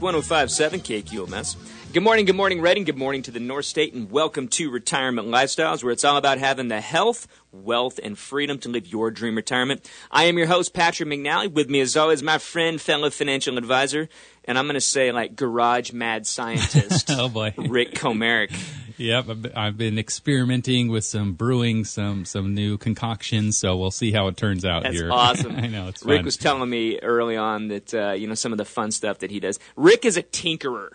1057 KQMS. Good morning, good morning, Redding. Good morning to the North State, and welcome to Retirement Lifestyles, where it's all about having the health, wealth, and freedom to live your dream retirement. I am your host, Patrick McNally. With me, as always, my friend, fellow financial advisor, and I'm going to say like garage mad scientist. oh boy, Rick Comerick. Yep, I've been experimenting with some brewing, some some new concoctions. So we'll see how it turns out That's here. awesome. I know it's Rick fun. was telling me early on that uh, you know some of the fun stuff that he does. Rick is a tinkerer.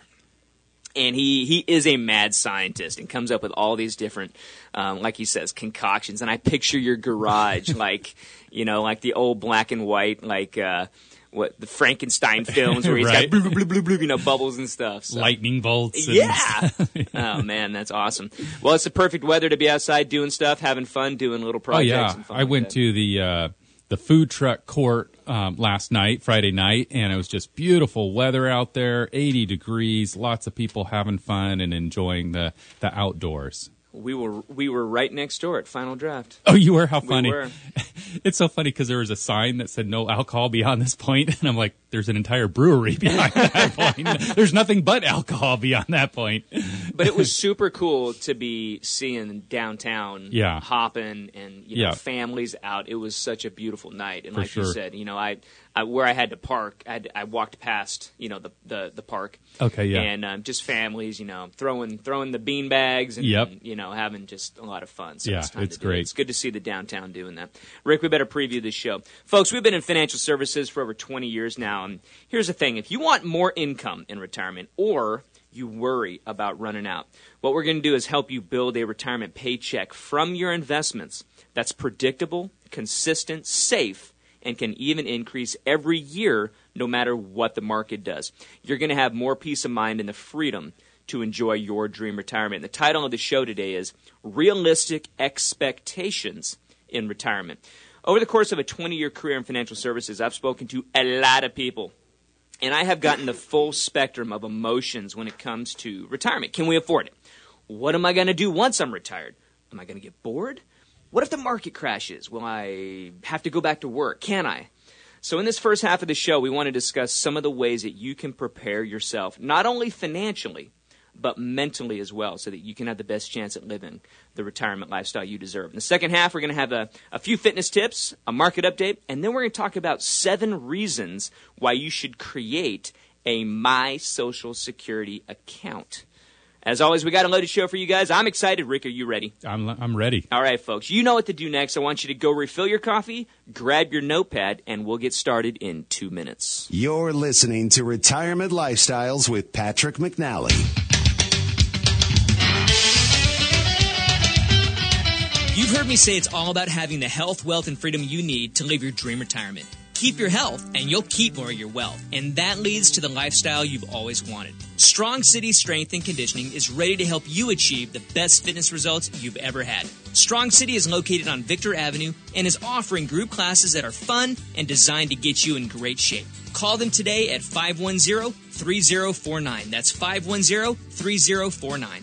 And he, he is a mad scientist and comes up with all these different, um, like he says, concoctions. And I picture your garage like, you know, like the old black and white, like, uh, what the Frankenstein films where he's Right. got blue, blue, blue, blue, you know, bubbles and stuff. So. lightning bolts. and- Yeah. oh man, that's awesome. Well, it's the perfect weather to be outside doing stuff, having fun, doing little projects. Oh yeah, and fun I like went that. to the uh, the food truck court um, last night, Friday night, and it was just beautiful weather out there, 80 degrees, lots of people having fun and enjoying the the outdoors. We were we were right next door at Final Draft. Oh, you were? How We funny! were. It's so funny because there was a sign that said no alcohol beyond this point, and I'm like, there's an entire brewery behind that point. There's nothing but alcohol beyond that point. But it was super cool to be seeing downtown, Yeah. hopping and you know Yeah. families out. It was such a beautiful night, and For like you said, you know, I, I where I had to park, I, had, I walked past you know the the, the park. Okay, yeah. and um, just families, you know, throwing throwing the bean bags and Yep. you know having just a lot of fun. So Yeah, it's, time it's to do it. great. It's good to see the downtown doing that. Rick, we better preview this show, folks. We've been in financial services for over 20 years now, and here's the thing: if you want more income in retirement, or you worry about running out, what we're going to do is help you build a retirement paycheck from your investments that's predictable, consistent, safe and can even increase every year no matter what the market does. You're going to have more peace of mind and the freedom to enjoy your dream retirement. The title of the show today is Realistic Expectations in Retirement. Over the course of a 20 year career in financial services, I've spoken to a lot of people. And I have gotten the full spectrum of emotions when it comes to retirement. Can we afford it? What am I going to do once I'm retired? Am I going to get bored? What if the market crashes? Will I have to go back to work? Can I? So, in this first half of the show, we want to discuss some of the ways that you can prepare yourself, not only financially, but mentally as well, so that you can have the best chance at living the retirement lifestyle you deserve. In the second half, we're going to have a, a few fitness tips, a market update, and then we're going to talk about seven reasons why you should create a My Social Security account. As always, we got a loaded show for you guys. I'm excited. Rick, are you ready? I'm I'm ready. All right, folks, you know what to do next. I want you to go refill your coffee, grab your notepad, and we'll get started in two minutes. You're listening to Retirement Lifestyles with Patrick McNally. You've heard me say it's all about having the health, wealth, and freedom you need to live your dream retirement. Keep your health, and you'll keep more of your wealth. And that leads to the lifestyle you've always wanted. Strong City Strength and Conditioning is ready to help you achieve the best fitness results you've ever had. Strong City is located on Victor Avenue and is offering group classes that are fun and designed to get you in great shape. Call them today at 510 3049. That's 510 3049.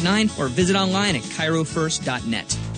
889 or visit online at chirofirst.net.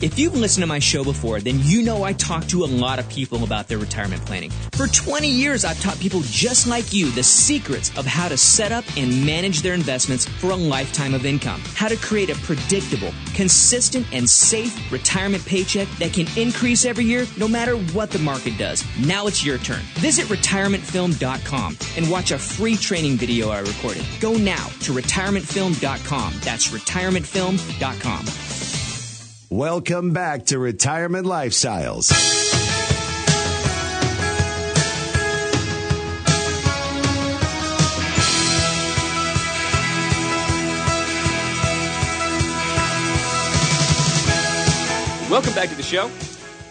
If you've listened to my show before, then you know I talk to a lot of people about their retirement planning. For 20 years, I've taught people just like you the secrets of how to set up and manage their investments for a lifetime of income, how to create a predictable, consistent, and safe retirement paycheck that can increase every year no matter what the market does. Now it's your turn. Visit retirementfilm.com and watch a free training video I recorded. Go now to retirementfilm.com. That's retirementfilm.com. Welcome back to Retirement Lifestyles. Welcome back to the show.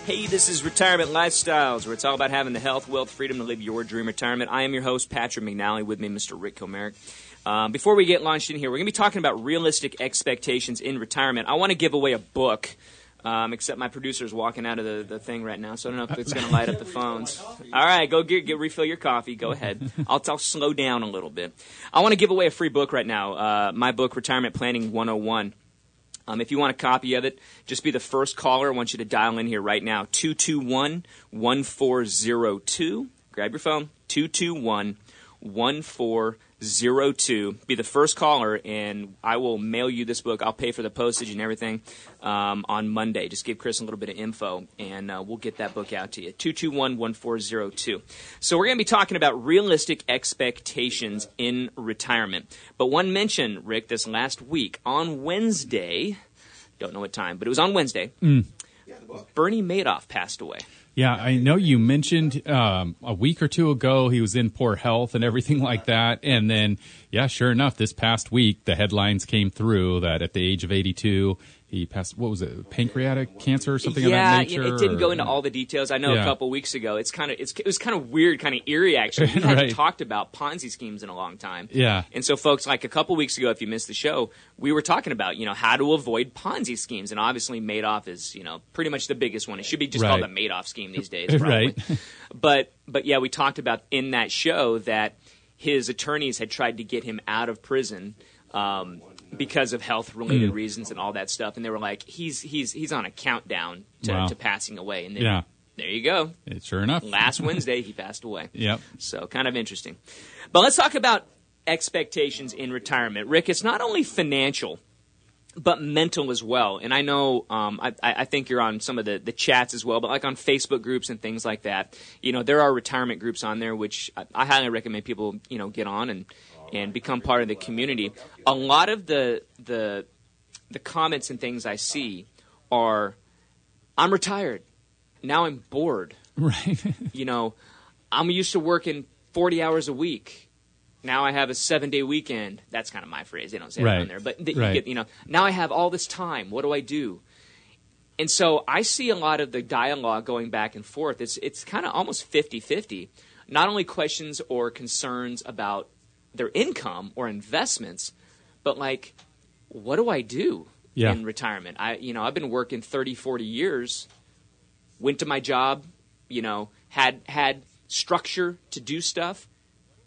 Hey, this is Retirement Lifestyles, where it's all about having the health, wealth, freedom to live your dream retirement. I am your host, Patrick McNally, with me, Mr. Rick Comerick. Um, before we get launched in here, we're going to be talking about realistic expectations in retirement. I want to give away a book, um, except my producer is walking out of the, the thing right now, so I don't know if it's going to light up the phones. All right, go get, get refill your coffee. Go ahead. I'll, I'll slow down a little bit. I want to give away a free book right now. Uh, my book, Retirement Planning 101. Um, if you want a copy of it, just be the first caller. I want you to dial in here right now 221 1402. Grab your phone 221 1402. Be the first caller, and I will mail you this book. I'll pay for the postage and everything um, on Monday. Just give Chris a little bit of info, and uh, we'll get that book out to you. 221 1402. So, we're going to be talking about realistic expectations in retirement. But one mention, Rick, this last week on Wednesday, don't know what time, but it was on Wednesday, Bernie Madoff passed away. Yeah, I know you mentioned um, a week or two ago he was in poor health and everything like that. And then, yeah, sure enough, this past week the headlines came through that at the age of 82, he passed, what was it, pancreatic cancer or something yeah, of that nature? it didn't or- go into all the details. I know a Yeah. couple weeks ago. It's kind of it's it was kind of weird, kind of eerie actually. We hadn't Right. talked about Ponzi schemes in a long time. Yeah. And so, folks, like a couple weeks ago, if you missed the show, we were talking about you know how to avoid Ponzi schemes, and obviously Madoff is you know pretty much the biggest one. It should be just called Right. the Madoff scheme these days, probably. Right. but but yeah, we talked about in that show that his attorneys had tried to get him out of prison. Um, because of health related Mm. reasons and all that stuff, and they were like, "He's he's he's on a countdown to, Wow. to passing away." And then, Yeah. there you go. It- sure enough. Last Wednesday, he passed away. Yep. So kind of interesting. But let's talk about expectations in retirement. Rick, it's not only financial, but mental as well. And I know, um, I, I I think you're on some of the, the chats as well, but like on Facebook groups and things like that, you know, there are retirement groups on there, which I, I highly recommend people, you know, get on and, and become part of the community. A lot of the, the, the comments and things I see are, I'm retired. Now I'm bored Right. you know, I'm used to working 40 hours a week. Now I have a seven day weekend. That's kind of my phrase. They don't say that on there. But th- you get, you know, now I have all this time. What do I do? And so I see a lot of the dialogue going back and forth. It's, it's kind of almost 50 50. Not only questions or concerns about their income or investments, but like, what do I do Yeah. in retirement? I, you know, I've been working 30, 40 years went to my job, you know, had had structure to do stuff.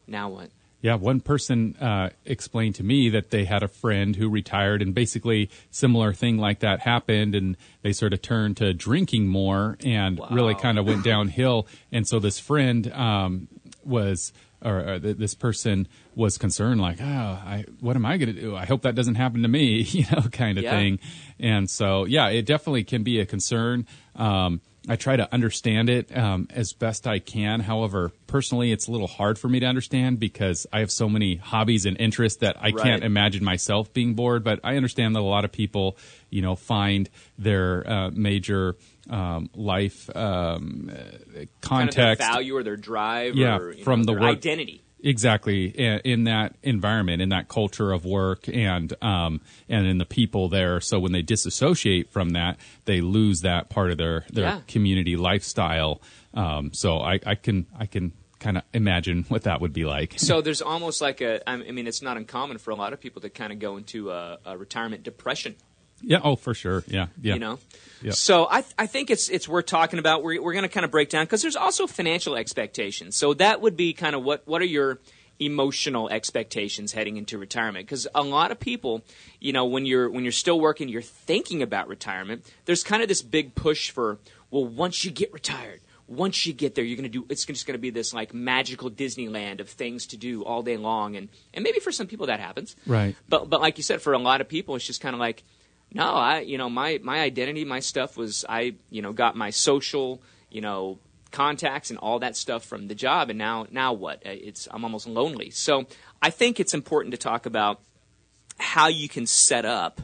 Now what? Yeah, one person uh, explained to me that they had a friend who retired, and basically similar thing like that happened, and they sort of turned to drinking more, and really kind of went downhill. And so this friend um, was, or, or th- this person was concerned, like, oh, I, what am I going to do? I hope that doesn't happen to me, you know, kind of Yeah. thing. And so, yeah, it definitely can be a concern. Um, I try to understand it um, as best I can. However, personally, it's a little hard for me to understand because I have so many hobbies and interests that I Right. can't imagine myself being bored. But I understand that a lot of people, you know, find their uh, major um, life um, uh, Kind of their context value or their drive Yeah, or from know, the their work- identity. exactly i- in that environment in that culture of work and um and in the people there so when they disassociate from that they lose that part of their their Yeah. community lifestyle um so i i can i can kind of imagine what that would be like So there's almost like a. I mean, it's not uncommon for a lot of people to kind of go into a, a retirement depression. Yeah oh for sure yeah yeah You know. Yeah. So I I think it's it's worth talking about. We're we're going to kind of break down because there's also financial expectations. So that would be kind of what what are your emotional expectations heading into retirement because a lot of people you know when you're when you're still working you're thinking about retirement there's kind of this big push for well once you get retired once you get there you're going to do it's just going to be this like magical disneyland of things to do all day long and and maybe for some people that happens Right. but but like you said for a lot of people it's just kind of like no i you know my my identity my stuff was i you know got my social you know contacts and all that stuff from the job and now now what? Uh, it's i'm almost lonely. So i think it's important to talk about how you can set up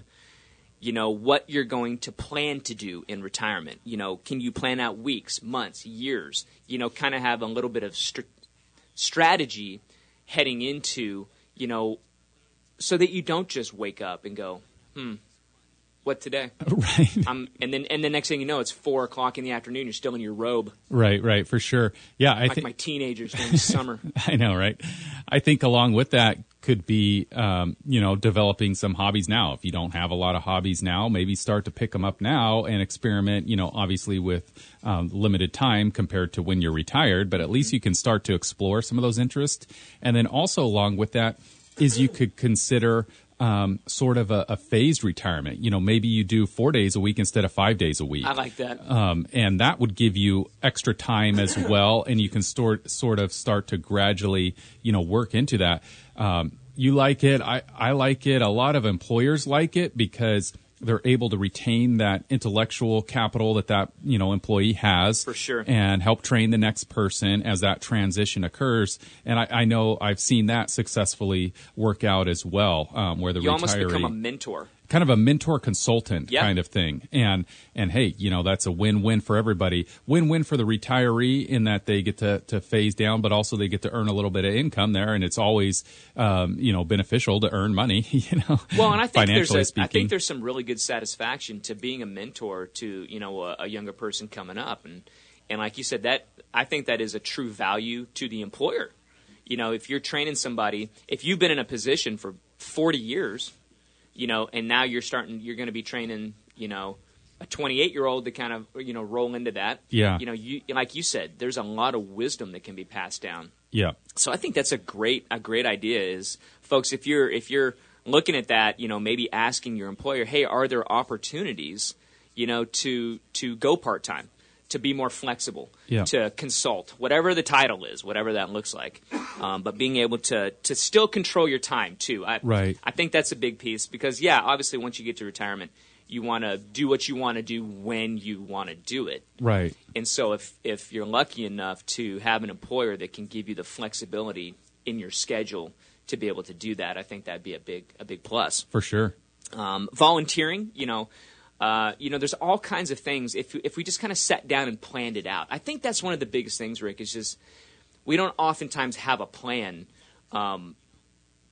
you know what you're going to plan to do in retirement. You know can you plan out weeks months years? You know kind of have a little bit of str- strategy heading into you know so that you don't just wake up and go hmm what today right. um, and then and the next thing you know it's four o'clock in the afternoon you're still in your robe Right, right, for sure. Yeah, I like think my teenagers during the summer I know, right? I think along with that could be, um, you know, developing some hobbies now. If you don't have a lot of hobbies now, maybe start to pick them up now and experiment. You know, obviously with um, limited time compared to when you're retired, but at least you can start to explore some of those interests. And then also along with that is you could consider um, sort of a, a phased retirement. You know, maybe you do four days a week instead of five days a week i like that um, and that would give you extra time as well, and you can sort sort of start to gradually, you know, work into that. Um, you like it, I, I like it. A lot of employers like it because they're able to retain that intellectual capital that that you know employee has For sure. and help train the next person as that transition occurs. And I, I know I've seen that successfully work out as well, um, where the you retiree almost become a mentor kind of a mentor consultant Yeah. kind of thing. And and hey, you know, that's a win-win for everybody. Win-win for the retiree in that they get to, to phase down, but also they get to earn a little bit of income there. And it's always, um, you know, beneficial to earn money, you know, Well, and I think there's a, I think there's some really good satisfaction to being a mentor to you know a, a younger person coming up, and and like you said, that I think that is a true value to the employer. You know, if you're training somebody, if you've been in a position for 40 years, you know, and now you're starting, you're going to be training, you know, a 28 year old to kind of you know roll into that. Yeah. You know, you like you said, there's a lot of wisdom that can be passed down yeah. so I think that's a great a great idea is folks if you're if you're looking at that, you know, maybe asking your employer, "Hey, are there opportunities, you know, to to go part-time, to be more flexible, Yeah. to consult, whatever the title is, whatever that looks like." Um, but being able to to still control your time too. I Right. I think that's a big piece because yeah, obviously once you get to retirement, you want to do what you want to do when you want to do it. Right. And so if if you're lucky enough to have an employer that can give you the flexibility in your schedule to be able to do that, I think that'd be a big a big plus. For sure. Um, volunteering, you know, uh, you know, there's all kinds of things. If if we just kind of sat down and planned it out, I think that's one of the biggest things, Rick. Is just we don't oftentimes have a plan. Um,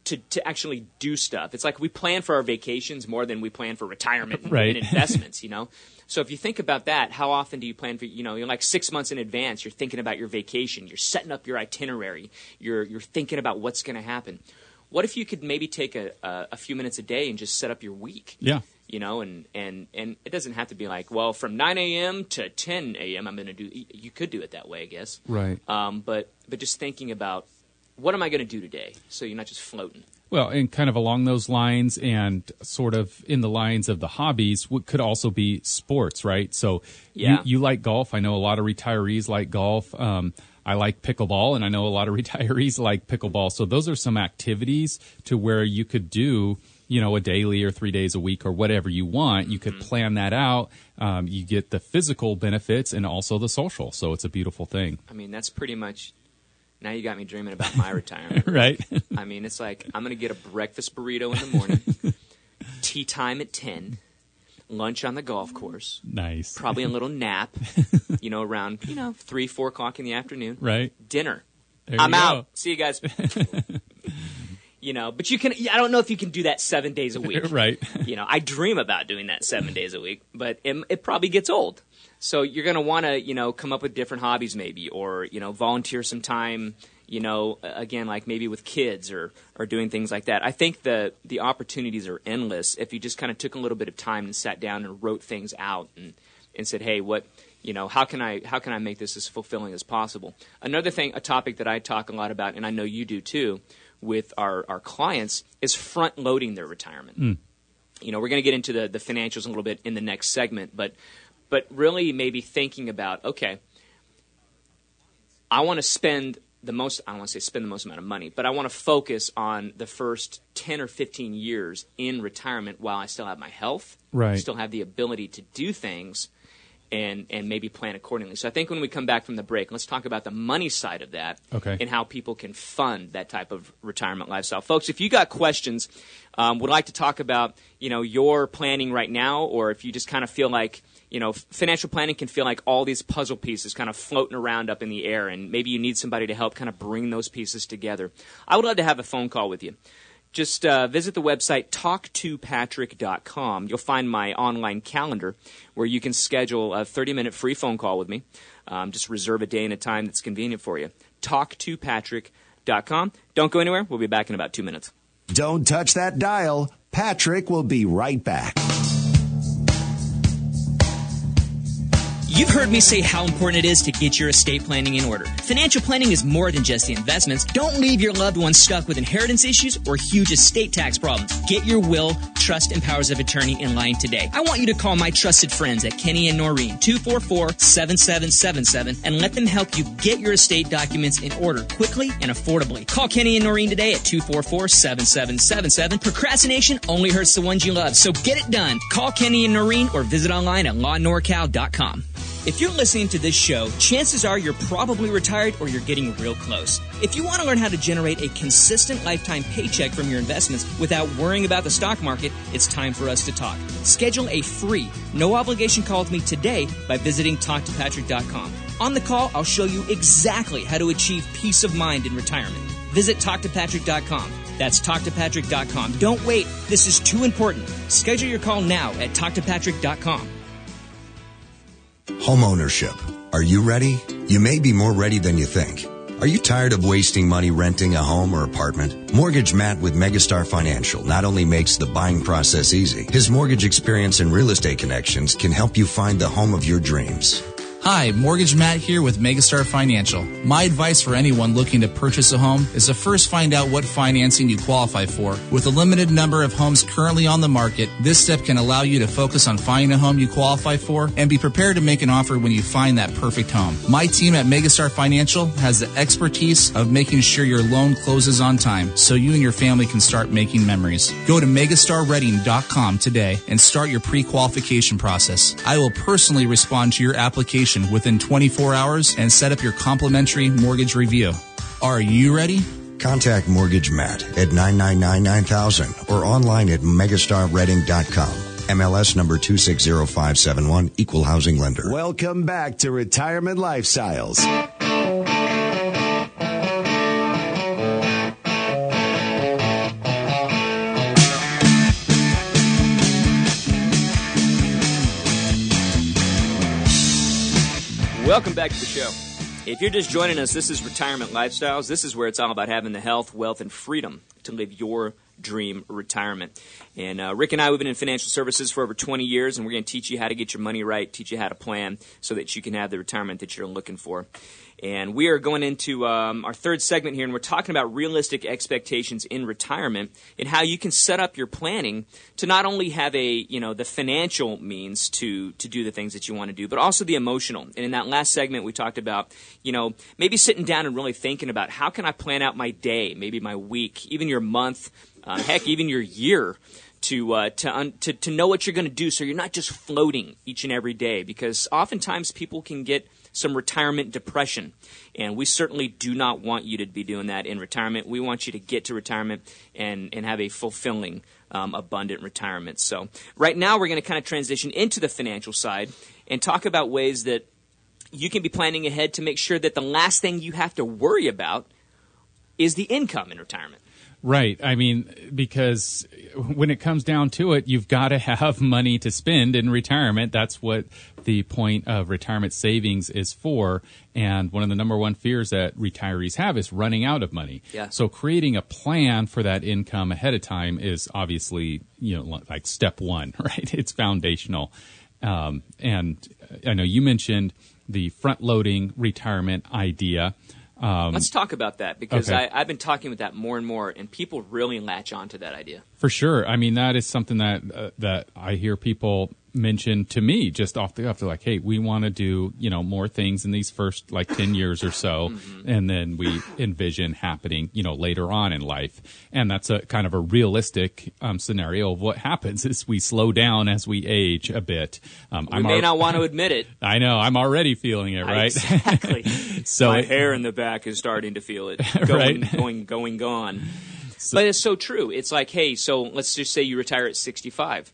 to, to actually do stuff. It's like we plan for our vacations more than we plan for retirement and- Right. and investments, you know? So if you think about that, how often do you plan for, you know, you're like six months in advance, you're thinking about your vacation, you're setting up your itinerary, you're, you're thinking about what's going to happen. What if you could maybe take a, a, a few minutes a day and just set up your week? Yeah. You know, and, and, and it doesn't have to be like, well, from 9 a.m. to 10 a.m. I'm going to do, you could do it that way, I guess. Right. Um, but, but just thinking about what am I going to do today? So you're not just floating. Well, and kind of along those lines, and sort of in the lines of the hobbies, what could also be sports, right? So, Yeah. you, you like golf. I know a lot of retirees like golf. Um, I like pickleball, and I know a lot of retirees like pickleball. So, those are some activities to where you could do, you know, a daily or three days a week or whatever you want. You could plan that out. Um, you get the physical benefits and also the social. So, it's a beautiful thing, I mean, that's pretty much. Now you got me dreaming about my retirement. right? I mean, it's like I'm going to get a breakfast burrito in the morning, tea time at 10, lunch on the golf course, nice. probably a little nap, you know, around, you know, 3, 4 o'clock in the afternoon, Right. dinner. There I'm out. See you guys. you know, but you can, I don't know if you can do that seven days a week. Right. you know, I dream about doing that seven days a week, but it, it probably gets old. So you're going to want to, you know, come up with different hobbies maybe, or, you know, volunteer some time, you know, again, like maybe with kids or, or doing things like that. I think the, the opportunities are endless if you just kind of took a little bit of time and sat down and wrote things out and, and said, "Hey, what you know, how can I how can I make this as fulfilling as possible?" Another thing, a topic that I talk a lot about, and I know you do too, with our our clients, is front loading their retirement. Mm. You know, we're going to get into the the financials a little bit in the next segment, but but really maybe thinking about okay, I want to spend the most I don't want to say spend the most amount of money, but I want to focus on the first 10 or 15 years in retirement while I still have my health, Right. still have the ability to do things and and maybe plan accordingly. So I think when we come back from the break, let's talk about the money side of that Okay. and how people can fund that type of retirement lifestyle. Folks, if you got questions, um, would like to talk about, you know, your planning right now or if you just kind of feel like you know, financial planning can feel like all these puzzle pieces kind of floating around up in the air, and maybe you need somebody to help kind of bring those pieces together. I would love to have a phone call with you. Just uh, visit the website talktopatrick.com. You'll find my online calendar where you can schedule a 30 minute free phone call with me. Um, just reserve a day and a time that's convenient for you. Talktopatrick.com. Don't go anywhere. We'll be back in about two minutes. Don't touch that dial. Patrick will be right back. You've heard me say how important it is to get your estate planning in order. Financial planning is more than just the investments. Don't leave your loved ones stuck with inheritance issues or huge estate tax problems. Get your will, trust, and powers of attorney in line today. I want you to call my trusted friends at Kenny and Norine, 244-7777, and let them help you get your estate documents in order quickly and affordably. Call Kenny and Norine today at 244-7777. Procrastination only hurts the ones you love, so get it done. Call Kenny and Norine or visit online at lawnorcal.com. If you're listening to this show, chances are you're probably retired or you're getting real close. If you want to learn how to generate a consistent lifetime paycheck from your investments without worrying about the stock market, it's time for us to talk. Schedule a free, no obligation call with me today by visiting talktopatrick.com. On the call, I'll show you exactly how to achieve peace of mind in retirement. Visit talktopatrick.com. That's talktopatrick.com. Don't wait. This is too important. Schedule your call now at talktopatrick.com. Homeownership. Are you ready? You may be more ready than you think. Are you tired of wasting money renting a home or apartment? Mortgage Matt with Megastar Financial not only makes the buying process easy, his mortgage experience and real estate connections can help you find the home of your dreams. Hi, Mortgage Matt here with Megastar Financial. My advice for anyone looking to purchase a home is to first find out what financing you qualify for. With a limited number of homes currently on the market, this step can allow you to focus on finding a home you qualify for and be prepared to make an offer when you find that perfect home. My team at Megastar Financial has the expertise of making sure your loan closes on time so you and your family can start making memories. Go to megastarreading.com today and start your pre-qualification process. I will personally respond to your application within 24 hours and set up your complimentary mortgage review. Are you ready? Contact Mortgage Matt at 999-9000 or online at megastarreading.com. MLS number 260571, Equal Housing Lender. Welcome back to Retirement Lifestyles. Welcome back to the show. If you're just joining us, this is Retirement Lifestyles. This is where it's all about having the health, wealth, and freedom to live your dream retirement. And uh, Rick and I, we've been in financial services for over 20 years, and we're going to teach you how to get your money right, teach you how to plan so that you can have the retirement that you're looking for. And we are going into um, our third segment here, and we're talking about realistic expectations in retirement and how you can set up your planning to not only have a you know the financial means to to do the things that you want to do, but also the emotional. And in that last segment, we talked about you know maybe sitting down and really thinking about how can I plan out my day, maybe my week, even your month, um, heck, even your year to uh, to, un- to to know what you're going to do, so you're not just floating each and every day. Because oftentimes people can get some retirement depression, and we certainly do not want you to be doing that in retirement. We want you to get to retirement and and have a fulfilling. Um, abundant retirement. So, right now, we're going to kind of transition into the financial side and talk about ways that you can be planning ahead to make sure that the last thing you have to worry about is the income in retirement. Right. I mean, because when it comes down to it, you've got to have money to spend in retirement. That's what the point of retirement savings is for. And one of the number one fears that retirees have is running out of money. Yeah. So creating a plan for that income ahead of time is obviously, you know, like step one, right? It's foundational. Um, and I know you mentioned the front loading retirement idea. Um, Let's talk about that because Okay. I, I've been talking with that more and more, and people really latch on to that idea. For sure. I mean, that is something that uh, that I hear people mention to me just off the cuff. They're like, "Hey, we want to do you know more things in these first like ten years or so, and then we envision happening you know later on in life." And that's a kind of a realistic um, scenario of what happens is we slow down as we age a bit. Um, We may al- not want to admit it. I know. I'm already feeling it, right? Exactly. So my hair in the back is starting to feel it. Going, Right. going, going, gone. but it's so true. It's like, hey, so let's just say you retire at 65.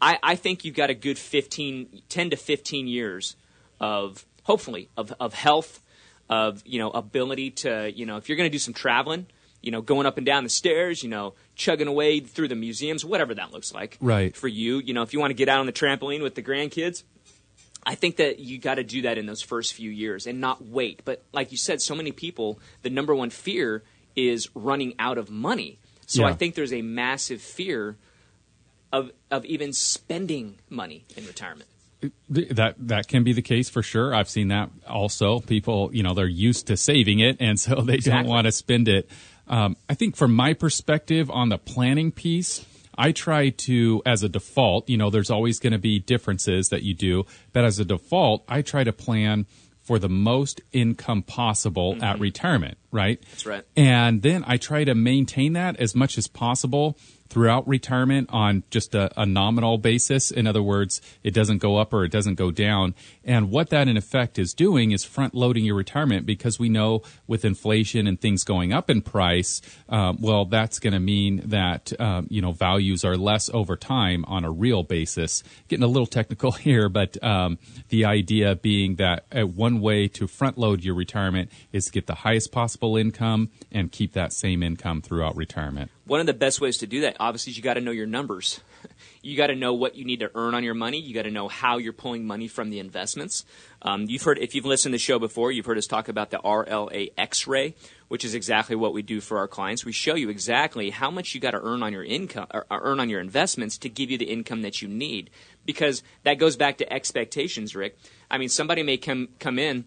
I, I think you've got a good 15, 10 to 15 years of, hopefully, of, of health, of, you know, ability to, you know, if you're going to do some traveling, you know, going up and down the stairs, you know, chugging away through the museums, whatever that looks like. Right. For you, you know, if you want to get out on the trampoline with the grandkids, I think that you got to do that in those first few years and not wait. But like you said, so many people, the number one fear is running out of money. So Yeah. I think there's a massive fear of of even spending money in retirement. That that can be the case for sure. I've seen that also. People, you know, they're used to saving it, and so they don't want to spend it. Um, I think from my perspective on the planning piece, I try to, as a default, you know, there's always going to be differences that you do, but as a default, I try to plan for the most income possible at retirement, right? That's right. And then I try to maintain that as much as possible throughout retirement on just a, a nominal basis. In other words, it doesn't go up or it doesn't go down. And what that in effect is doing is front loading your retirement because we know with inflation and things going up in price, um, well, that's going to mean that, um, you know, values are less over time on a real basis. Getting a little technical here, but um, the idea being that uh, one way to front load your retirement is to get the highest possible income and keep that same income throughout retirement. One of the best ways to do that, obviously, is you got to know your numbers. You got to know what you need to earn on your money. You got to know how you're pulling money from the investments. Um, you've heard, if you've listened to the show before, you've heard us talk about the RLA X-ray, which is exactly what we do for our clients. We show you exactly how much you got to earn on your income, or earn on your investments to give you the income that you need. Because that goes back to expectations, Rick. I mean, somebody may come come in,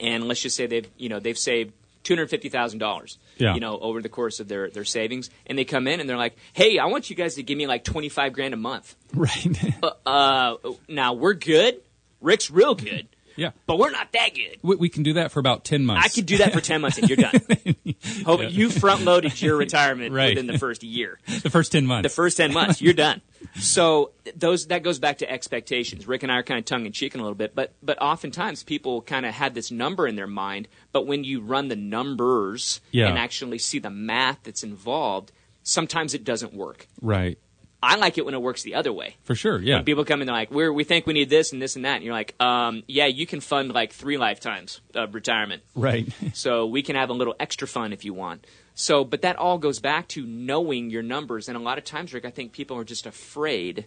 and let's just say they've you know they've saved two hundred fifty thousand dollars. Yeah. You know, over the course of their, their savings, and they come in and they're like, "Hey, I want you guys to give me like twenty five grand a month." Right. Uh, now we're good. Rick's real good, yeah. but we're not that good. We, we can do that for about 10 months. I could do that for ten months, and you're done. Hope you front loaded your retirement Right. within the first year. the first 10 months. The first ten months, you're done. So those that goes back to expectations. Rick and I are kind of tongue in cheek in a little bit, but but oftentimes people kind of had this number in their mind, but when you run the numbers Yeah. and actually see the math that's involved, sometimes it doesn't work. right. I like it when it works the other way. For sure. Yeah. When people come in, they're like, "We're we think we need this and this and that," and you're like, um, "Yeah, you can fund like three lifetimes of retirement." right. So we can have a little extra fun if you want. So, but that all goes back to knowing your numbers. And a lot of times, Rick, I think people are just afraid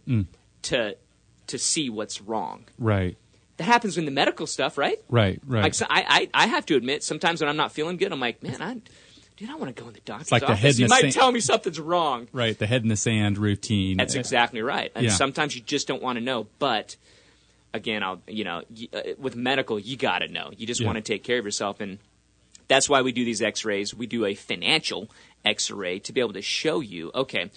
to to see what's wrong. right. That happens in the medical stuff, right? Right. Right. Like so I, I, I have to admit, sometimes when I'm not feeling good, I'm like, man, I, dude, I want to go in the doctor's like the office. head in you the might sand- tell me something's wrong. right. The head in the sand routine. That's exactly right. And Yeah. sometimes you just don't want to know. But again, I'll you know uh, with medical, you got to know. You just Yeah. want to take care of yourself, and that's why we do these X-rays. We do a financial X-ray to be able to show you, okay.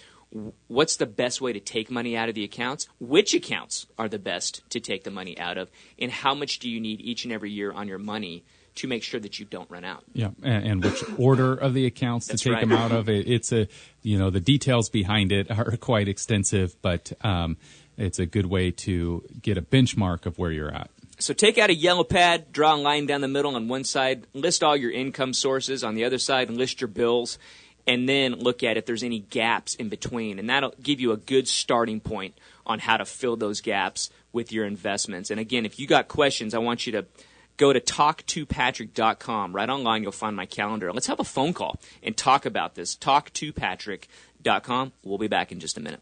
What's the best way to take money out of the accounts? Which accounts are the best to take the money out of? And how much do you need each and every year on your money to make sure that you don't run out? Yeah, and, and which order of the accounts to take right. them out of. It, it's a, you know, the details behind it are quite extensive, but um, it's a good way to get a benchmark of where you're at. So take out a yellow pad, draw a line down the middle on one side, list all your income sources on the other side, and list your bills, and then look at if there's any gaps in between. And that'll give you a good starting point on how to fill those gaps with your investments. And again, if you got questions, I want you to go to talk2patrick.com. Right online, you'll find my calendar. Let's have a phone call and talk about this. Talk2patrick.com. We'll be back in just a minute.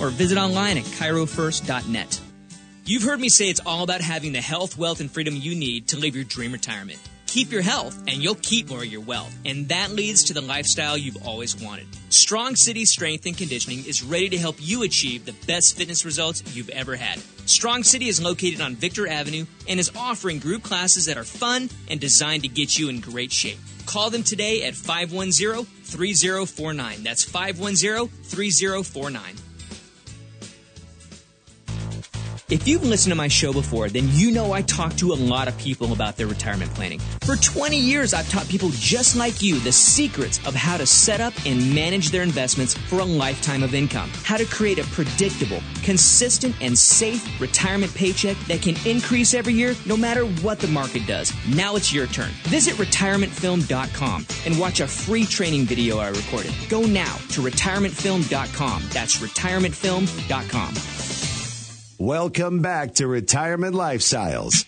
or visit online at chirofirst.net. You've heard me say it's all about having the health, wealth, and freedom you need to live your dream retirement. Keep your health, and you'll keep more of your wealth. And that leads to the lifestyle you've always wanted. Strong City Strength and Conditioning is ready to help you achieve the best fitness results you've ever had. Strong City is located on Victor Avenue and is offering group classes that are fun and designed to get you in great shape. Call them today at 510 3049. That's 510 3049. If you've listened to my show before, then you know I talk to a lot of people about their retirement planning. For 20 years, I've taught people just like you the secrets of how to set up and manage their investments for a lifetime of income, how to create a predictable, consistent, and safe retirement paycheck that can increase every year no matter what the market does. Now it's your turn. Visit retirementfilm.com and watch a free training video I recorded. Go now to retirementfilm.com. That's retirementfilm.com. Welcome back to Retirement Lifestyles.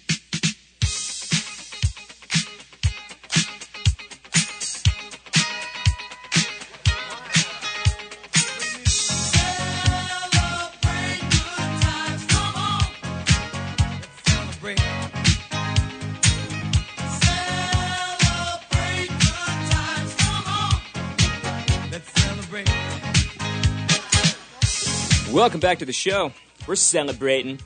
Welcome back to the show. We're celebrating.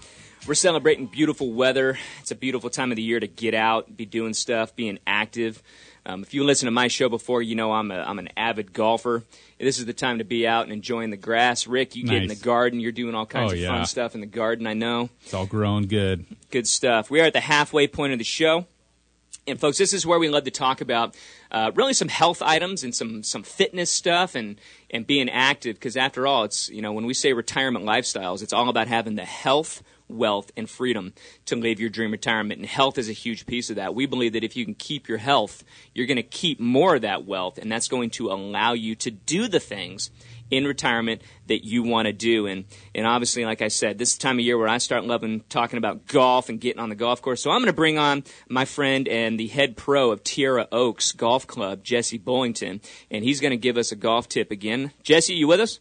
We're celebrating beautiful weather. It's a beautiful time of the year to get out, be doing stuff, being active. Um, if you listen to my show before, you know I'm, a, I'm an avid golfer. This is the time to be out and enjoying the grass. Rick, you get in the garden. You're doing all kinds Oh, of yeah. fun stuff in the garden, I know. It's all grown good. Good stuff. We are at the halfway point of the show. And folks, this is where we love to talk about uh, really some health items and some some fitness stuff and and being active because after all, it's you know when we say retirement lifestyles, it's all about having the health, wealth, and freedom to live your dream retirement. And health is a huge piece of that. We believe that if you can keep your health, you're going to keep more of that wealth, and that's going to allow you to do the things in retirement that you want to do. And and obviously, like I said, this is the time of year where I start loving talking about golf and getting on the golf course. So I'm going to bring on my friend and the head pro of Tierra Oaks Golf Club, Jesse Bullington, and he's going to give us a golf tip again. Jesse, you with us?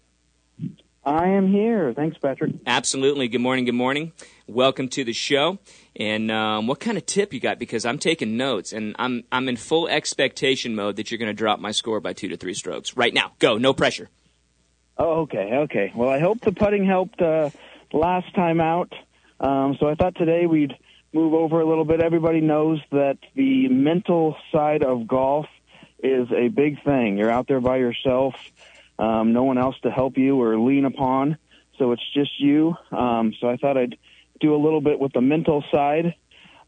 I am here. Thanks, Patrick. Absolutely. Good morning. Good morning. Welcome to the show. And um, what kind of tip you got? Because I'm taking notes, and I'm I'm in full expectation mode that you're going to drop my score by two to three strokes right now. Go. No pressure. Oh, okay, okay. Well, I hope the putting helped uh, last time out. Um, so I thought today we'd move over a little bit. Everybody knows that the mental side of golf is a big thing. You're out there by yourself, um, no one else to help you or lean upon. So it's just you. Um, so I thought I'd do a little bit with the mental side.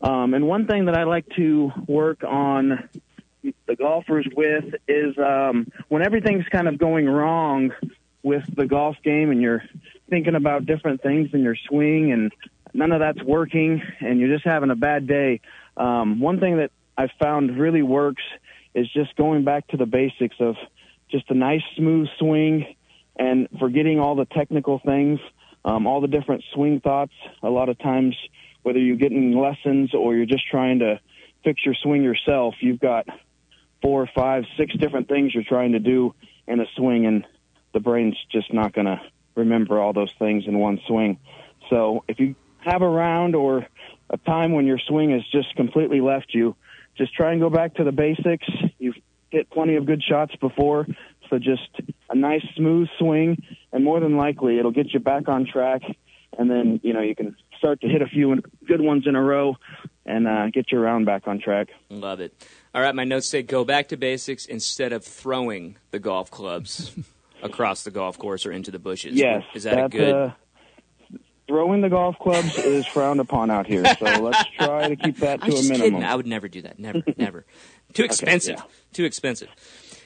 Um, and one thing that I like to work on the golfers with is um, when everything's kind of going wrong with the golf game and you're thinking about different things in your swing and none of that's working and you're just having a bad day. Um, one thing that I've found really works is just going back to the basics of just a nice smooth swing and forgetting all the technical things, um, all the different swing thoughts. A lot of times, whether you're getting lessons or you're just trying to fix your swing yourself, you've got four, five, six different things you're trying to do in a swing, and the brain's just not going to remember all those things in one swing. So if you have a round or a time when your swing has just completely left you, just try and go back to the basics. You've hit plenty of good shots before, so just a nice smooth swing, and more than likely it'll get you back on track, and then you know you can start to hit a few good ones in a row and uh, get your round back on track. Love it. All right, my notes say go back to basics instead of throwing the golf clubs across the golf course or into the bushes. Yes, Is that a good? Uh, throwing the golf clubs is frowned upon out here, so let's try to keep that I'm to a just minimum. kidding. I would never do that. Never, never. Too expensive. yeah. Too expensive.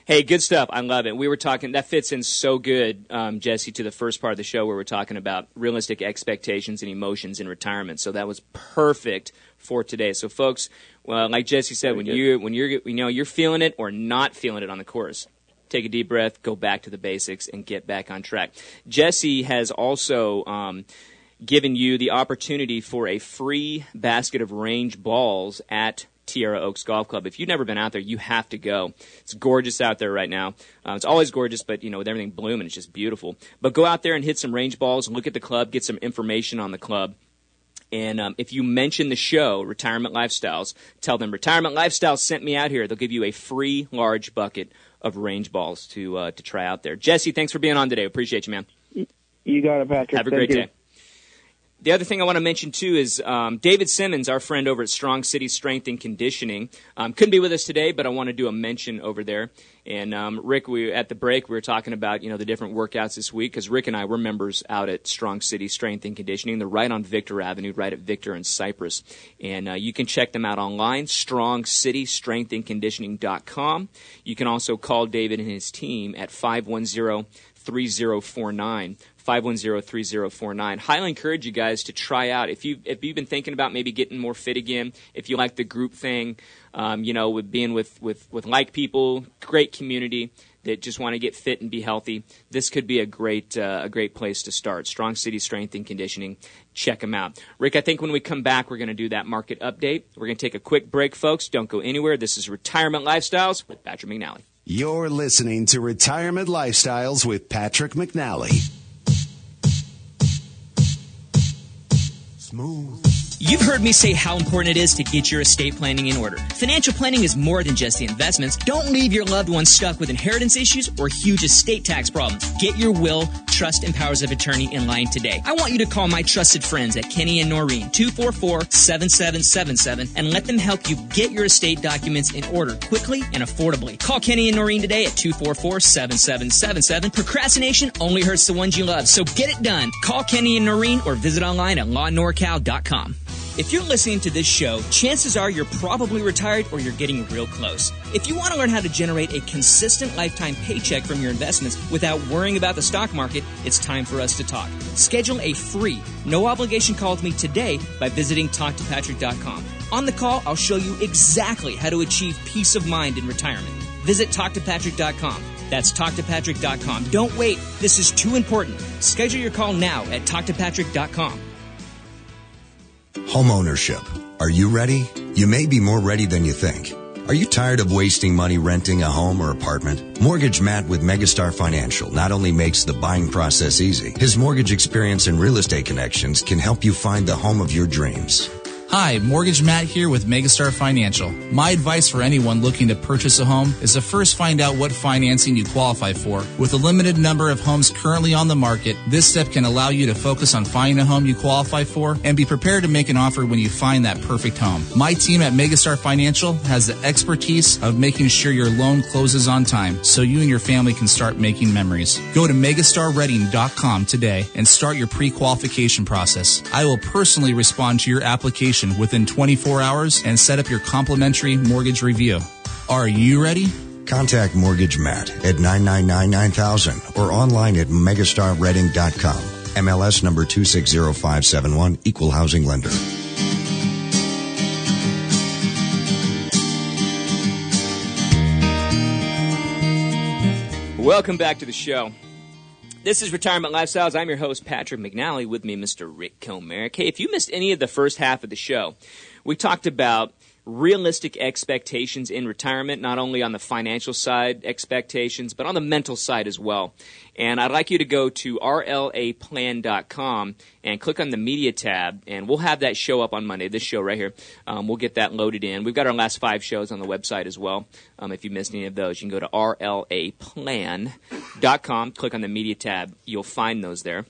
Hey, good stuff. I love it. We were talking, that fits in so good, um, Jesse, to the first part of the show where we're talking about realistic expectations and emotions in retirement. So that was perfect for today. So, folks, well, like Jesse said, when you when you're you know you're feeling it or not feeling it on the course, take a deep breath, go back to the basics, and get back on track. Jesse has also um, given you the opportunity for a free basket of range balls at Tierra Oaks Golf Club. If you've never been out there, you have to go. It's gorgeous out there right now. Uh, it's always gorgeous, but you know, with everything blooming, it's just beautiful. But go out there and hit some range balls, look at the club, get some information on the club. And um, if you mention the show, Retirement Lifestyles, tell them Retirement Lifestyles sent me out here. They'll give you a free large bucket of range balls to uh, to try out there. Jesse, thanks for being on today. Appreciate you, man. You got it, Patrick. Have a Thank great you. day. The other thing I want to mention too is um, David Simmons, our friend over at Strong City Strength and Conditioning, um, couldn't be with us today, but I want to do a mention over there. And um, Rick, we at the break we were talking about you know the different workouts this week because Rick and I were members out at Strong City Strength and Conditioning. They're right on Victor Avenue, right at Victor and Cypress, and uh, you can check them out online. StrongCityStrengthAndConditioning.com. You can also call David and his team at 510 3049. 510-3049. Highly encourage you guys to try out if you if you've been thinking about maybe getting more fit again. If you like the group thing, um, you know, with being with with with like people, great community that just want to get fit and be healthy. This could be a great uh, a great place to start. Strong City Strength and Conditioning. Check them out. Rick, I think when we come back, we're going to do that market update. We're going to take a quick break, folks. Don't go anywhere. This is Retirement Lifestyles with Patrick McNally. You're listening to Retirement Lifestyles with Patrick McNally. Smooth. You've heard me say how important it is to get your estate planning in order. Financial planning is more than just the investments. Don't leave your loved ones stuck with inheritance issues or huge estate tax problems. Get your will, trust, and powers of attorney in line today. I want you to call my trusted friends at Kenny and Norine, 244-7777, and let them help you get your estate documents in order quickly and affordably. Call Kenny and Norine today at 244-7777. Procrastination only hurts the ones you love, so get it done. Call Kenny and Norine or visit online at lawnorcal.com. If you're listening to this show, chances are you're probably retired or you're getting real close. If you want to learn how to generate a consistent lifetime paycheck from your investments without worrying about the stock market, it's time for us to talk. Schedule a free, no obligation call with me today by visiting talktopatrick.com. On the call, I'll show you exactly how to achieve peace of mind in retirement. Visit talktopatrick.com. That's talktopatrick.com. Don't wait. This is too important. Schedule your call now at talktopatrick.com. Home ownership. Are you ready? You may be more ready than you think. Are you tired of wasting money renting a home or apartment? Mortgage Matt with Megastar Financial not only makes the buying process easy, his mortgage experience and real estate connections can help you find the home of your dreams. Hi, Mortgage Matt here with Megastar Financial. My advice for anyone looking to purchase a home is to first find out what financing you qualify for. With a limited number of homes currently on the market, this step can allow you to focus on finding a home you qualify for and be prepared to make an offer when you find that perfect home. My team at Megastar Financial has the expertise of making sure your loan closes on time so you and your family can start making memories. Go to megastarredding.com today and start your pre-qualification process. I will personally respond to your application within 24 hours and set up your complimentary mortgage review. Are you ready? Contact Mortgage Matt at 999-9000 or online at megastarredding.com. MLS number 260571, Equal Housing Lender. Welcome back to the show. This is Retirement Lifestyles. I'm your host, Patrick McNally, with me, Mr. Rick Comerick. Hey, if you missed any of the first half of the show, we talked about realistic expectations in retirement, not only on the financial side expectations, but on the mental side as well. And I'd like you to go to rlaplan.com and click on the media tab, and we'll have that show up on Monday. This show right here, um, we'll get that loaded in. We've got our last five shows on the website as well. Um, if you missed any of those, you can go to rlaplan.com, click on the media tab. You'll find those there.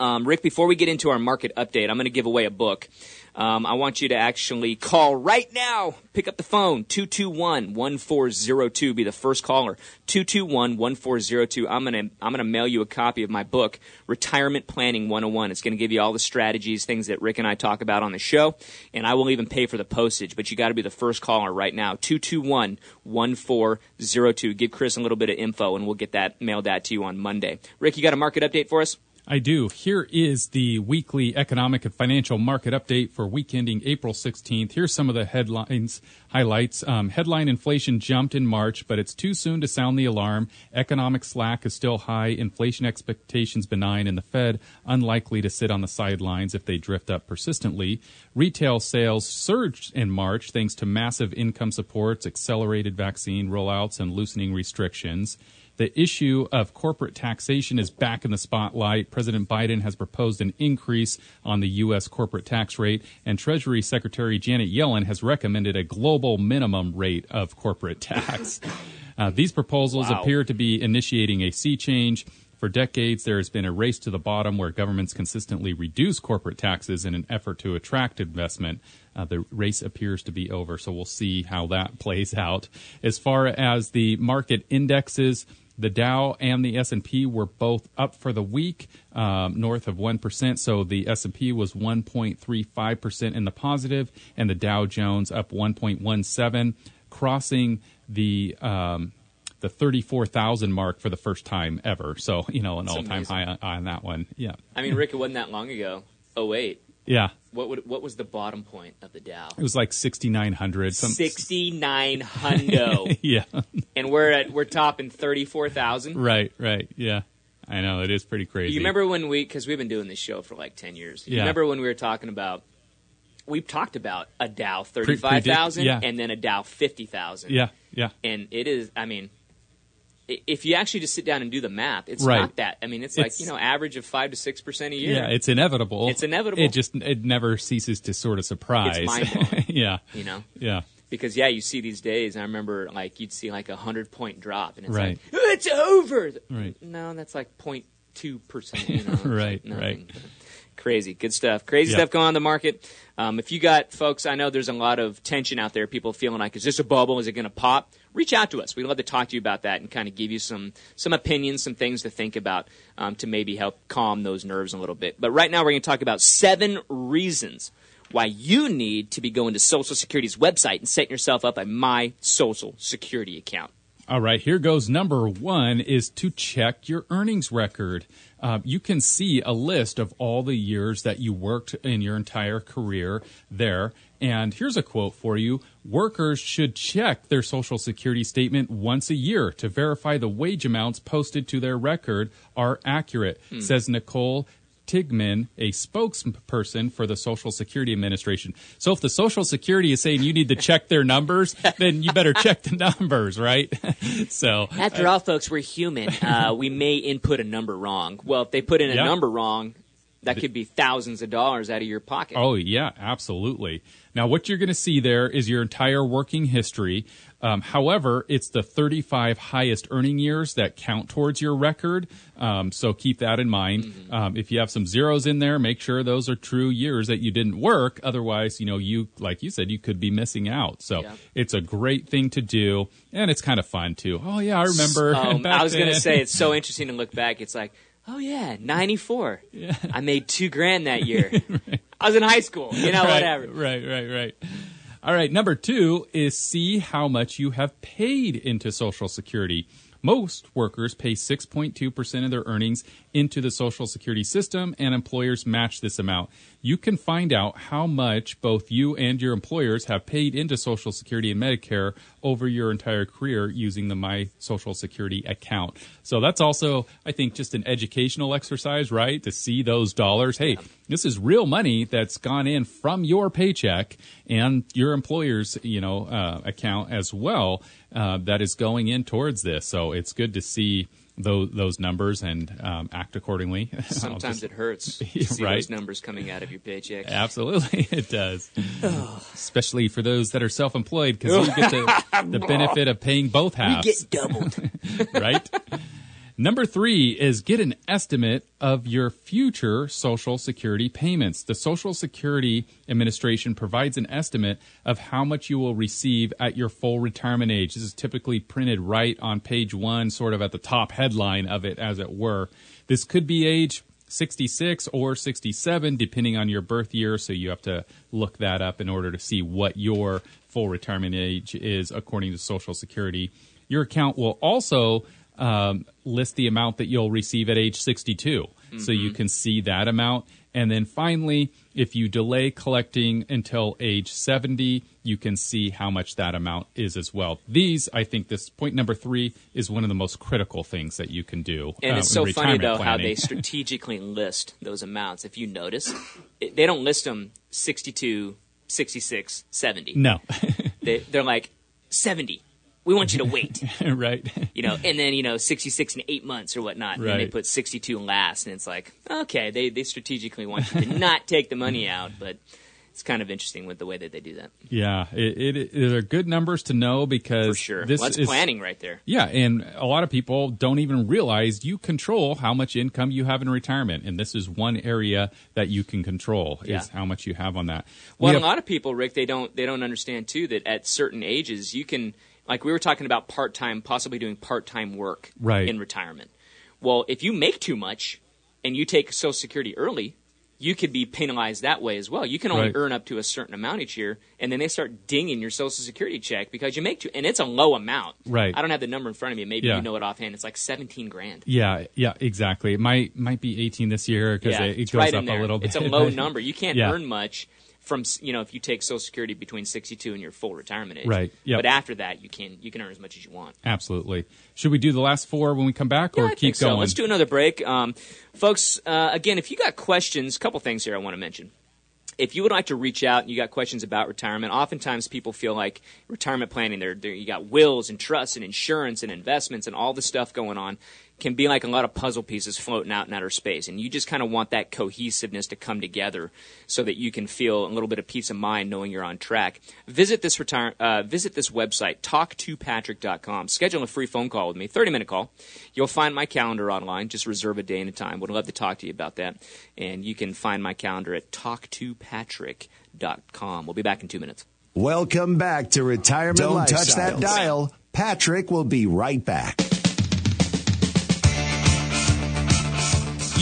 Um, Rick, before we get into our market update, I'm going to give away a book. Um, I want you to actually call right now. Pick up the phone, 221-1402. Be the first caller, 221-1402. I'm going to I'm to mail you a copy of my book, Retirement Planning 101. It's going to give you all the strategies, things that Rick and I talk about on the show, and I will even pay for the postage, but you got to be the first caller right now, 221-1402. Give Chris a little bit of info and we'll get that mailed out to you on Monday. Rick, you got a market update for us? I do. Here is the weekly economic and financial market update for week ending April 16th. Here's some of the headlines, highlights. Um, headline inflation jumped in March, but it's too soon to sound the alarm. Economic slack is still high, inflation expectations benign, and the Fed unlikely to sit on the sidelines if they drift up persistently. Retail sales surged in March thanks to massive income supports, accelerated vaccine rollouts, and loosening restrictions. The issue of corporate taxation is back in the spotlight. President Biden has proposed an increase on the U.S. corporate tax rate, and Treasury Secretary Janet Yellen has recommended a global minimum rate of corporate tax. uh, these proposals Wow. appear to be initiating a sea change. For decades, there has been a race to the bottom where governments consistently reduce corporate taxes in an effort to attract investment. Uh, the race appears to be over, so we'll see how that plays out. As far as the market indexes, the Dow and the S&P were both up for the week, um, north of 1%. So the S&P was 1.35% in the positive, and the Dow Jones up 1.17, crossing the um, the 34,000 mark for the first time ever. So, you know, an all-time high on, on that one. Yeah. I mean, Rick, it wasn't that long ago. Oh wait, Yeah. what would, what was the bottom point of the Dow? It was like 6,900. Some, Sixty nine hundo, Yeah. and we're at we're topping thirty four thousand. right, right. Yeah. I know. It is pretty crazy. You remember when we because we've been doing this show for like ten years. You Yeah. remember when we were talking about we've talked about a Dow thirty five thousand yeah. and then a Dow fifty thousand. Yeah, yeah. and it is. I mean. If you actually just sit down and do the math, it's Right. not that. I mean, it's, like you know, average of five to six percent a year. Yeah, it's inevitable. It's inevitable. It just it never ceases to sort of surprise. It's mind-blowing. yeah, you know, yeah, because yeah, you see these days. I remember like you'd see like a hundred point drop, and it's Right. like it's over. Right. No, that's like 0.2 percent. You know, Right, like right. Crazy, good stuff. Crazy Yeah. stuff going on in the market. Um, if you got folks, I know there's a lot of tension out there. People feeling like, is this a bubble? Is it going to pop? Reach out to us. We'd love to talk to you about that and kind of give you some some opinions, some things to think about um, to maybe help calm those nerves a little bit. But right now, we're going to talk about seven reasons why you need to be going to Social Security's website and setting yourself up a My Social Security account. All right, here goes number one is to check your earnings record. Uh, you can see a list of all the years that you worked in your entire career there. And here's a quote for you Workers should check their Social Security statement once a year to verify the wage amounts posted to their record are accurate, says Nicole Tiggemann, a spokesperson for the Social Security Administration. So if the Social Security is saying you need to check their numbers, then you better check the numbers, right? so After all, folks, we're human. Uh, we may input a number wrong. Well, if they put in a Yeah. number wrong, that could be thousands of dollars out of your pocket. Oh, yeah, absolutely. Now, what you're going to see there is your entire working history. Um, however, it's the 35 highest earning years that count towards your record. Um, so keep that in mind. Mm-hmm. Um, if you have some zeros in there, make sure those are true years that you didn't work. Otherwise, you know, you, like you said, you could be missing out. So Yeah. it's a great thing to do. And it's kind of fun too. Oh, yeah, I remember. Um, I was going to say it's so interesting to look back. It's like, oh yeah, ninety four. I made two grand that year. I was in high school. You know, right, whatever. Right, right, right. All right, number two is see how much you have paid into Social Security. Most workers pay 6.2% of their earnings into the Social Security system, and employers match this amount. You can find out how much both you and your employers have paid into Social Security and Medicare over your entire career using the My Social Security account. So that's also, I think, just an educational exercise, right? To see those dollars. Hey, this is real money that's gone in from your paycheck and your employer's, you know, uh, account as well. Uh, that is going in towards this. So it's good to see those those numbers and um, act accordingly. Sometimes just- it hurts to see Right. those numbers coming out of your paycheck. Absolutely, it does. Especially for those that are self-employed, because you get the, the benefit of paying both halves. doubled. right? Number three is get an estimate of your future Social Security payments. The Social Security Administration provides an estimate of how much you will receive at your full retirement age. This is typically printed right on page one, sort of at the top headline of it, as it were. This could be age 66 or 67, depending on your birth year. So you have to look that up in order to see what your full retirement age is according to Social Security. Your account will also um, list the amount that you'll receive at age 62. Mm-hmm. So you can see that amount. And then finally, if you delay collecting until age 70, you can see how much that amount is as well. These, I think, this point number three is one of the most critical things that you can do. And uh, it's so funny, though, planning. how they strategically list those amounts. If you notice, it, they don't list them 62, 66, 70. No. they, they're like 70 we want you to wait. right. You know, and then, you know, 66 and eight months or whatnot. And right. they put 62 last. And it's like, okay, they, they strategically want you to not take the money out. But it's kind of interesting with the way that they do that. Yeah, it, it, it are good numbers to know because for sure, this well, that's is planning right there. Yeah, and a lot of people don't even realize you control how much income you have in retirement, and this is one area that you can control yeah. is how much you have on that. Well, we have, a lot of people, Rick, they don't they don't understand too that at certain ages you can like we were talking about part time, possibly doing part time work right. in retirement. Well, if you make too much and you take Social Security early, you could be penalized that way as well. You can only right. earn up to a certain amount each year, and then they start dinging your Social Security check because you make too, and it's a low amount. Right. I don't have the number in front of me. Maybe yeah. you know it offhand. It's like seventeen grand. Yeah, yeah, exactly. It might might be eighteen this year because yeah, it, it goes right up a little bit. It's a low number. You can't yeah. earn much from you know if you take Social Security between 62 and your full retirement age. Right. Yep. But after that, you can you can earn as much as you want. Absolutely. Should we do the last four when we come back, or yeah, keep going? So. Let's do another break, um, folks. Uh, again, if you got questions, a couple things here I want to mention. If you would like to reach out and you got questions about retirement, oftentimes people feel like retirement planning, they're, they're, you got wills and trusts and insurance and investments and all the stuff going on can be like a lot of puzzle pieces floating out in outer space. And you just kind of want that cohesiveness to come together so that you can feel a little bit of peace of mind knowing you're on track. Visit this retire, uh, visit this website, talktopatrick.com. Schedule a free phone call with me, 30 minute call. You'll find my calendar online. Just reserve a day and a time. Would love to talk to you about that. And you can find my calendar at talktopatrick.com. We'll be back in two minutes. Welcome back to Retirement Don't Lifestyles. touch that dial. Patrick will be right back.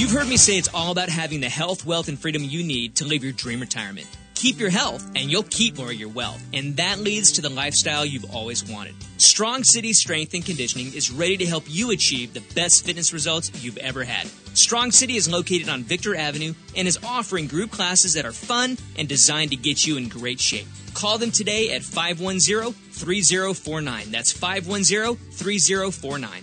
You've heard me say it's all about having the health, wealth, and freedom you need to live your dream retirement. Keep your health, and you'll keep more of your wealth. And that leads to the lifestyle you've always wanted. Strong City Strength and Conditioning is ready to help you achieve the best fitness results you've ever had. Strong City is located on Victor Avenue and is offering group classes that are fun and designed to get you in great shape. Call them today at 510 3049. That's 510 3049.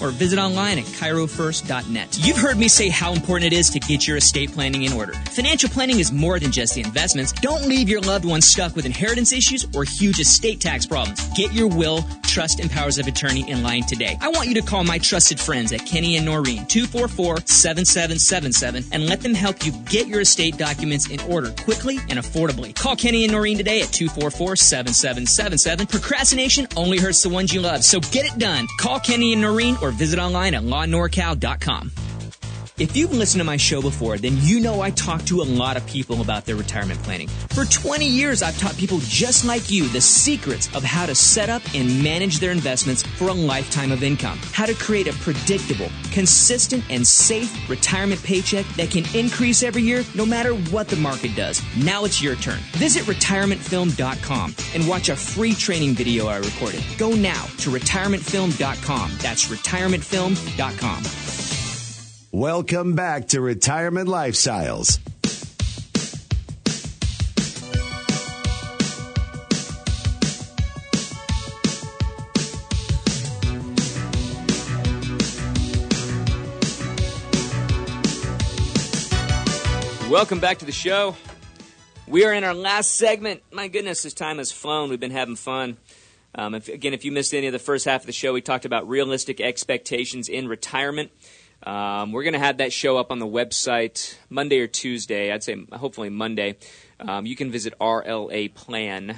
or visit online at chirofirst.net. You've heard me say how important it is to get your estate planning in order. Financial planning is more than just the investments. Don't leave your loved ones stuck with inheritance issues or huge estate tax problems. Get your will, trust, and powers of attorney in line today. I want you to call my trusted friends at Kenny and Norine 244-7777 and let them help you get your estate documents in order quickly and affordably. Call Kenny and Norine today at 244-7777. Procrastination only hurts the ones you love, so get it done. Call Kenny and Norine or visit online at lawnorcal.com. If you've listened to my show before, then you know I talk to a lot of people about their retirement planning. For 20 years, I've taught people just like you the secrets of how to set up and manage their investments for a lifetime of income. How to create a predictable, consistent, and safe retirement paycheck that can increase every year no matter what the market does. Now it's your turn. Visit retirementfilm.com and watch a free training video I recorded. Go now to retirementfilm.com. That's retirementfilm.com. Welcome back to Retirement Lifestyles. Welcome back to the show. We are in our last segment. My goodness, this time has flown. We've been having fun. Um, if, again, if you missed any of the first half of the show, we talked about realistic expectations in retirement. Um, we're going to have that show up on the website Monday or Tuesday. I'd say hopefully Monday. Um, you can visit rlaplan.com.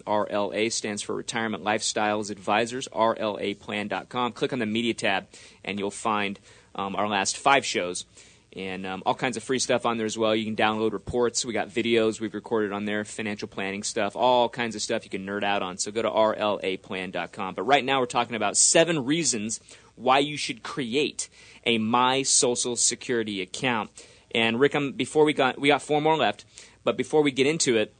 RLA stands for Retirement Lifestyles Advisors. RLAplan.com. Click on the media tab, and you'll find um, our last five shows and um, all kinds of free stuff on there as well. You can download reports. We got videos we've recorded on there, financial planning stuff, all kinds of stuff you can nerd out on. So go to rlaplan.com. But right now we're talking about seven reasons why you should create a My Social Security account. And Rick, I'm, before we got we got four more left, but before we get into it,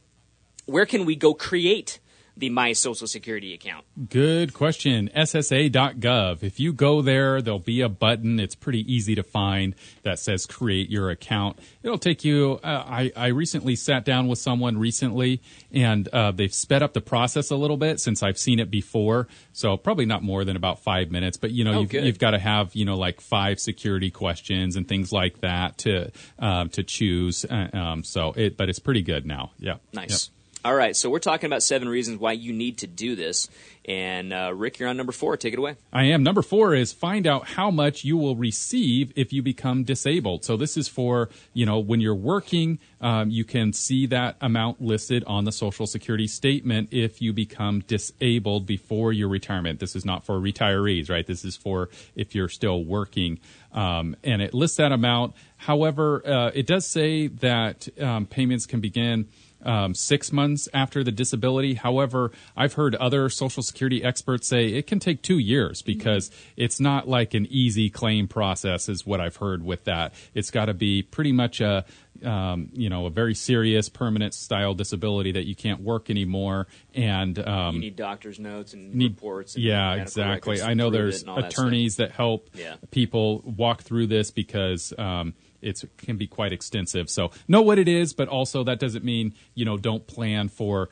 where can we go create the My Social Security account? Good question. SSA.gov. If you go there, there'll be a button. It's pretty easy to find that says create your account. It'll take you. Uh, I, I recently sat down with someone recently and uh, they've sped up the process a little bit since I've seen it before. So probably not more than about five minutes, but you know, Oh, you've, you've got to have, you know, like five security questions and things like that to, um, to choose. Uh, um, so it, but it's pretty good now. Yeah. Nice. All right, so we're talking about seven reasons why you need to do this. And uh, Rick, you're on number four. Take it away. I am. Number four is find out how much you will receive if you become disabled. So this is for, you know, when you're working, um, you can see that amount listed on the Social Security statement if you become disabled before your retirement. This is not for retirees, right? This is for if you're still working. Um, and it lists that amount. However, uh, it does say that um, payments can begin um, six months after the disability. However, I've heard other Social Security experts say it can take two years because it's not like an easy claim process, is what I've heard with that. It's got to be pretty much a um, you know a very serious permanent style disability that you can't work anymore and um, You need doctor's notes and need- reports. And yeah, exactly. I know there's that attorneys that help Yeah. people walk through this because um, it's can be quite extensive. So know what it is, but also that doesn't mean you know don't plan for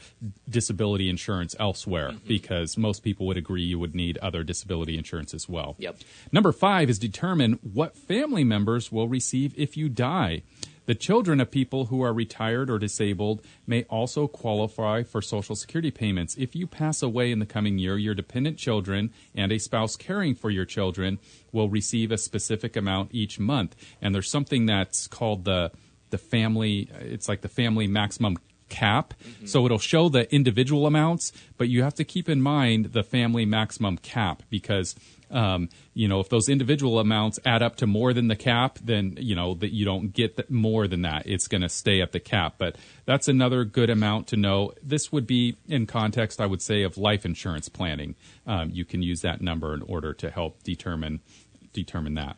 disability insurance elsewhere Mm-hmm. because most people would agree you would need other disability insurance as well. Yep. Number five is determine what family members will receive if you die. The children of people who are retired or disabled may also qualify for Social Security payments. If you pass away in the coming year, your dependent children and a spouse caring for your children will receive a specific amount each month. And there's something that's called the the family. It's like the family maximum cap. Mm-hmm. So it'll show the individual amounts, but you have to keep in mind the family maximum cap because um, you know if those individual amounts add up to more than the cap, then you know that you don't get more than that. It's going to stay at the cap. But that's another good amount to know. This would be in context, I would say, of life insurance planning. Um, you can use that number in order to help determine determine that.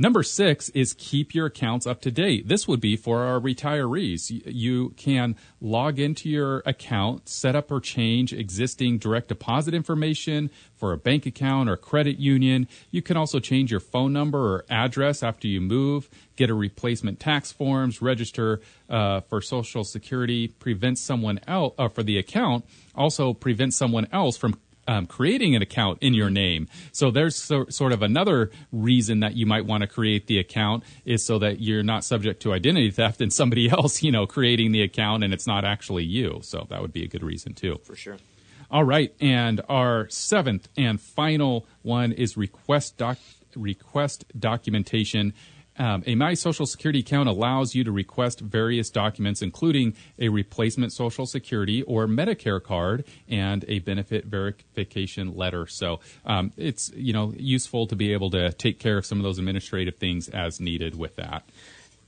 Number six is keep your accounts up to date. This would be for our retirees. You can log into your account, set up or change existing direct deposit information for a bank account or credit union. You can also change your phone number or address after you move, get a replacement tax forms, register uh, for Social Security, prevent someone else uh, for the account, also prevent someone else from um, creating an account in your name. So there's so, sort of another reason that you might want to create the account is so that you're not subject to identity theft and somebody else, you know, creating the account and it's not actually you. So that would be a good reason too. For sure. All right, and our seventh and final one is request doc, request documentation. Um, a My Social Security account allows you to request various documents, including a replacement Social Security or Medicare card and a benefit verification letter. So um, it's you know useful to be able to take care of some of those administrative things as needed with that.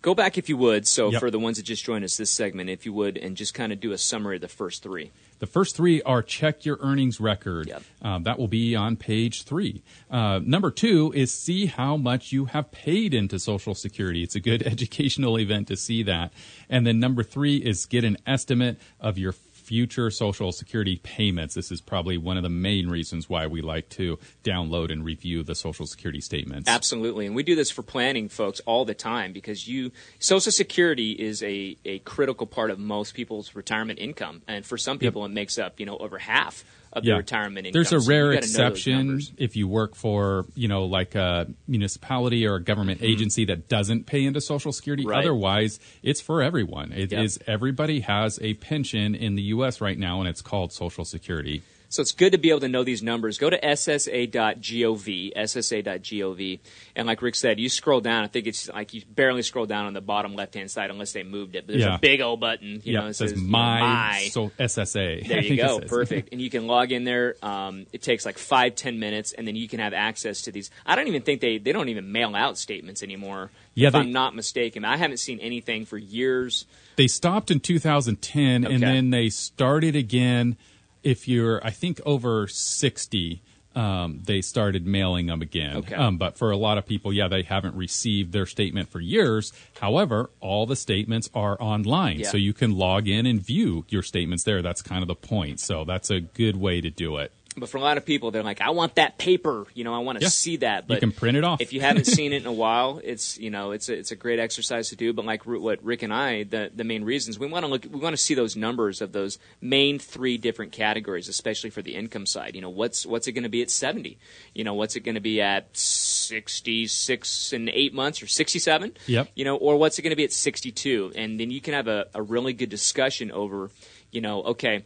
Go back if you would. So Yep. for the ones that just joined us this segment, if you would, and just kind of do a summary of the first three. The first three are check your earnings record. Yep. Um, that will be on page three. Uh, number two is see how much you have paid into Social Security. It's a good educational event to see that. And then number three is get an estimate of your future Social Security payments. This is probably one of the main reasons why we like to download and review the Social Security statements. Absolutely, and we do this for planning, folks, all the time because you Social Security is a, a critical part of most people's retirement income, and for some people, it makes up you know over half of the retirement income. There's a So rare you gotta know those exception if you work for, you know, like a municipality or a government agency that doesn't pay into Social Security. Mm-hmm. Right. Otherwise, it's for everyone. It is Yep. everybody has a pension in the U.S. right now, and it's called Social Security. So it's good to be able to know these numbers. Go to ssa.gov, ssa.gov, and like Rick said, you scroll down. I think it's like you barely scroll down on the bottom left hand side unless they moved it. But there's Yeah. a big old button. You yeah, know, it says, my, my. so SSA. There you go. Perfect. And you can log in there. Um, it takes like five, ten minutes, and then you can have access to these. I don't even think they, they don't even mail out statements anymore. Yeah, if they- I'm not mistaken. I haven't seen anything for years. They stopped in 2010, Okay. and then they started again. If you're, I think, over 60, um, they started mailing them again. Okay. Um, but for a lot of people, yeah, they haven't received their statement for years. However, all the statements are online, Yeah. so you can log in and view your statements there. That's kind of the point. So that's a good way to do it. But for a lot of people, they're like, I want that paper. You know, I want to Yeah. see that. But you can print it off. if you haven't seen it in a while, it's you know it's a, it's a great exercise to do. But like what Rick and I, the the main reasons we want to look, we want to see those numbers of those main three different categories, especially for the income side. You know, what's what's it going to be at seventy? You know, what's it going to be at sixty six and eight months or sixty seven? Yep. You know, or what's it going to be at sixty two? And then you can have a, a really good discussion over, you know, okay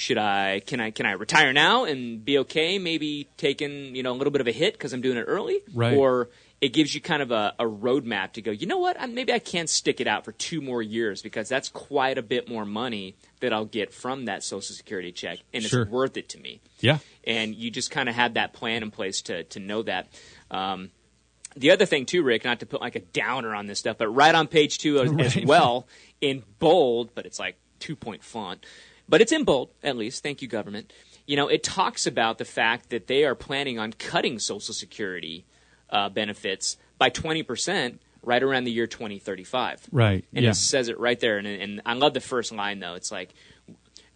should I can I can I retire now and be okay? Maybe taking you know a little bit of a hit because I'm doing it early, Right. Or it gives you kind of a, a roadmap to go. You know what? I, maybe I can't stick it out for two more years because that's quite a bit more money that I'll get from that Social Security check, and Sure. it's worth it to me. yeah. And you just kind of have that plan in place to to know that. Um, the other thing too, Rick, not to put like a downer on this stuff, but right on page two as, as well in bold, but it's like two point font, but it's in bold at least. Thank you, government. You know, it talks about the fact that they are planning on cutting Social Security uh, benefits by twenty percent right around the year twenty thirty five. Right. And yeah. it says it right there. And, and I love the first line, though. It's like,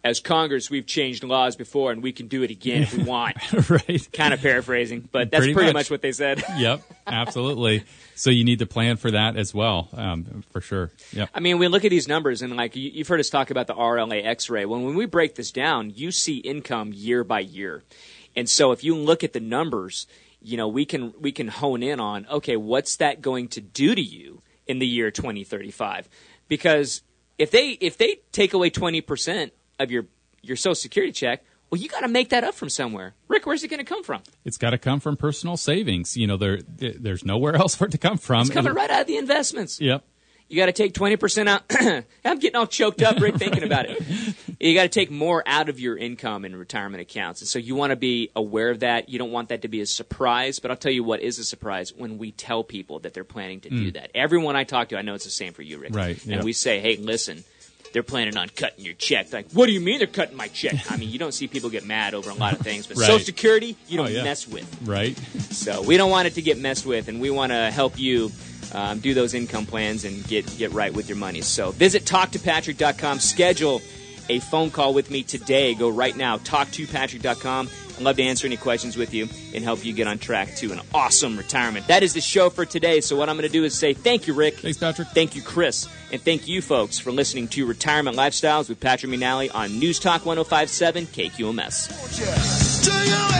as Congress, we've changed laws before, and we can do it again if we want. right. kind of paraphrasing, but that's Pretty pretty, much. much. what they said. yep. Absolutely. So you need to plan for that as well, um, for sure. Yep. I mean, we look at these numbers, and like you- you've heard us talk about the RLA X-ray. When when we break this down, you see income year by year, and so if you look at the numbers, you know we can we can hone in on okay, what's that going to do to you in the year 2035? Because if they if they take away 20 percent of your your Social Security check, well, you got to make that up from somewhere. Rick, where's it going to come from? It's got to come from personal savings. You know, there there's nowhere else for it to come from. It's coming And- right out of the investments. Yep. You got to take 20% out. I'm getting all choked up, Rick, thinking about it. You got to take more out of your income in retirement accounts. And so you want to be aware of that. You don't want that to be a surprise. But I'll tell you what is a surprise when we tell people that they're planning to do that. Everyone I talk to, I know it's the same for you, Rick. Mm. Right, And yeah. we say, hey, listen. They're planning on cutting your check. Like, what do you mean they're cutting my check? I mean, you don't see people get mad over a lot of things, but Right. Social Security, you Oh, don't yeah. mess with. Right. So we don't want it to get messed with, and we want to help you um, do those income plans and get get right with your money. So visit talktopatrick.com. Schedule a phone call with me today. Go right now. Talktopatrick.com. I'd love to answer any questions with you and help you get on track to an awesome retirement. That is the show for today. So what I'm going to do is say thank you, Rick. Thanks, Patrick. Thank you, Chris. And thank you, folks, for listening to Retirement Lifestyles with Patrick McNally on News Talk 1057 KQMS. Do you